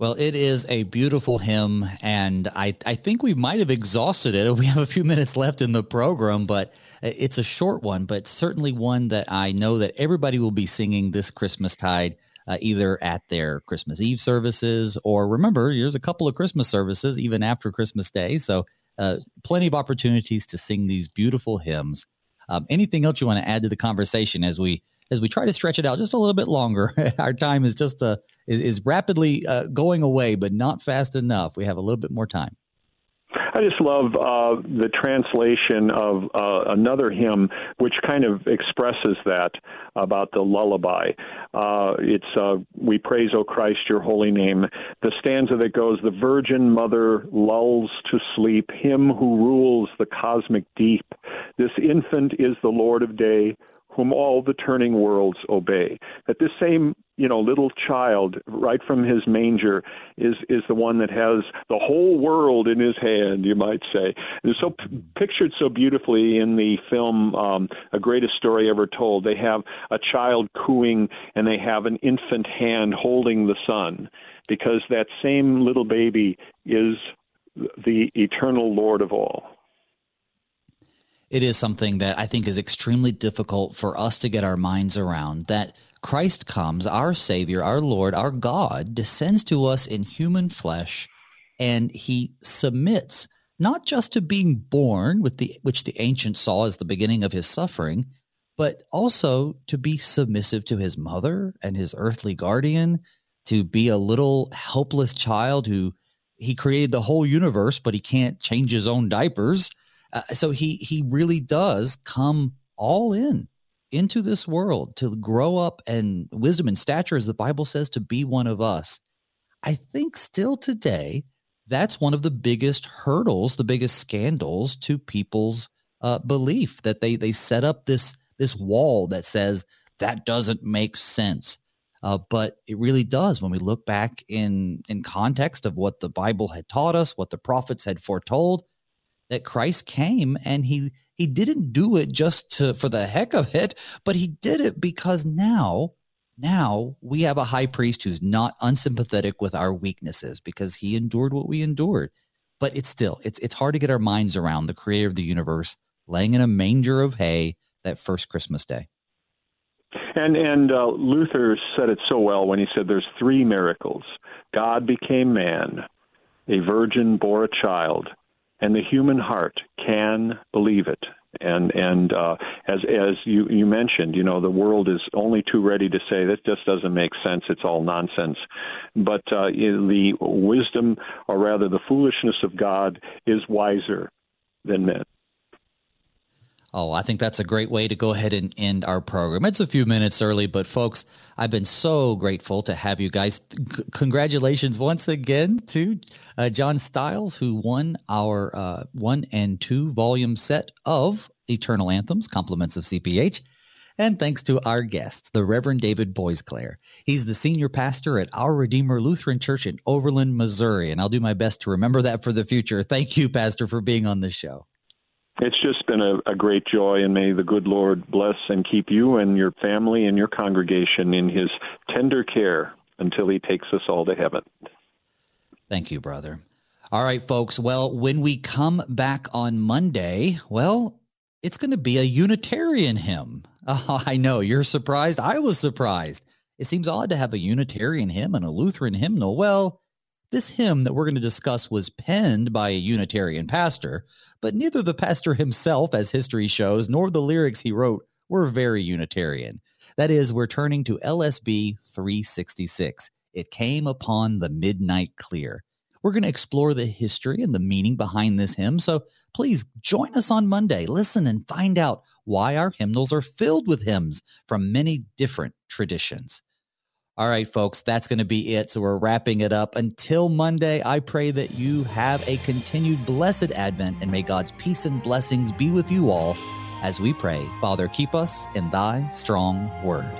Well, it is a beautiful hymn, and I, I think we might have exhausted it. We have a few minutes left in the program, but it's a short one, but certainly one that I know that everybody will be singing this Christmas tide, uh, either at their Christmas Eve services or remember, there's a couple of Christmas services even after Christmas Day. So, uh, plenty of opportunities to sing these beautiful hymns. Um, anything else you want to add to the conversation as we as we try to stretch it out just a little bit longer. Our time is just uh, is, is rapidly uh, going away, but not fast enough. We have a little bit more time. I just love uh, the translation of uh, another hymn, which kind of expresses that about the lullaby. Uh, it's uh, "We praise, O Christ, Your holy name." The stanza that goes, "The Virgin Mother lulls to sleep Him who rules the cosmic deep. This infant is the Lord of day." Whom all the turning worlds obey. That this same, you know, little child, right from his manger, is is the one that has the whole world in his hand. You might say. It's so p- pictured so beautifully in the film, um, A Greatest Story Ever Told. They have a child cooing, and they have an infant hand holding the sun, because that same little baby is the eternal Lord of all it is something that I think is extremely difficult for us to get our minds around that Christ comes, our Savior, our Lord, our God, descends to us in human flesh, and he submits not just to being born, with the which the ancient saw as the beginning of his suffering, but also to be submissive to his mother and his earthly guardian, to be a little helpless child who he created the whole universe, but he can't change his own diapers. Uh, so he he really does come all in into this world to grow up and wisdom and stature, as the Bible says, to be one of us. I think still today, that's one of the biggest hurdles, the biggest scandals to people's uh, belief that they they set up this this wall that says that doesn't make sense. Uh, but it really does when we look back in in context of what the Bible had taught us, what the prophets had foretold that Christ came and he he didn't do it just to for the heck of it, but he did it because now now we have a high priest who's not unsympathetic with our weaknesses because he endured what we endured. But it's still it's it's hard to get our minds around the creator of the universe laying in a manger of hay that first Christmas day. And and uh, Luther said it so well when he said there's three miracles. God became man, a virgin bore a child, and the human heart can believe it. And and uh, as as you you mentioned, you know, the world is only too ready to say this just doesn't make sense. It's all nonsense. But uh, the wisdom, or rather the foolishness of God, is wiser than men. Oh, I think that's a great way to go ahead and end our program. It's a few minutes early, but folks, I've been so grateful to have you guys. C- congratulations once again to uh, John Stiles, who won our uh, one and two volume set of Eternal Anthems, Compliments of CPH. And thanks to our guest, the Reverend David Boisclair. He's the senior pastor at Our Redeemer Lutheran Church in Overland, Missouri. And I'll do my best to remember that for the future. Thank you, Pastor, for being on the show. It's just been a, a, great joy, and may the good Lord bless and keep you and your family and your congregation in his tender care until he takes us all to heaven. Thank you, brother. All right, folks. Well, when we come back on Monday, well, it's going to be a Unitarian hymn. Oh, I know you're surprised. I was surprised. It seems odd to have a Unitarian hymn and a Lutheran hymnal. Well, this hymn that we're going to discuss was penned by a Unitarian pastor, but neither the pastor himself, as history shows, nor the lyrics he wrote were very Unitarian. That is, we're turning to LSB 366. It came upon the midnight clear. We're going to explore the history and the meaning behind this hymn. So please join us on Monday. Listen and find out why our hymnals are filled with hymns from many different traditions. All right, folks, that's going to be it. So we're wrapping it up. Until Monday, I pray that you have a continued blessed Advent and may God's peace and blessings be with you all as we pray. Father, keep us in thy strong word.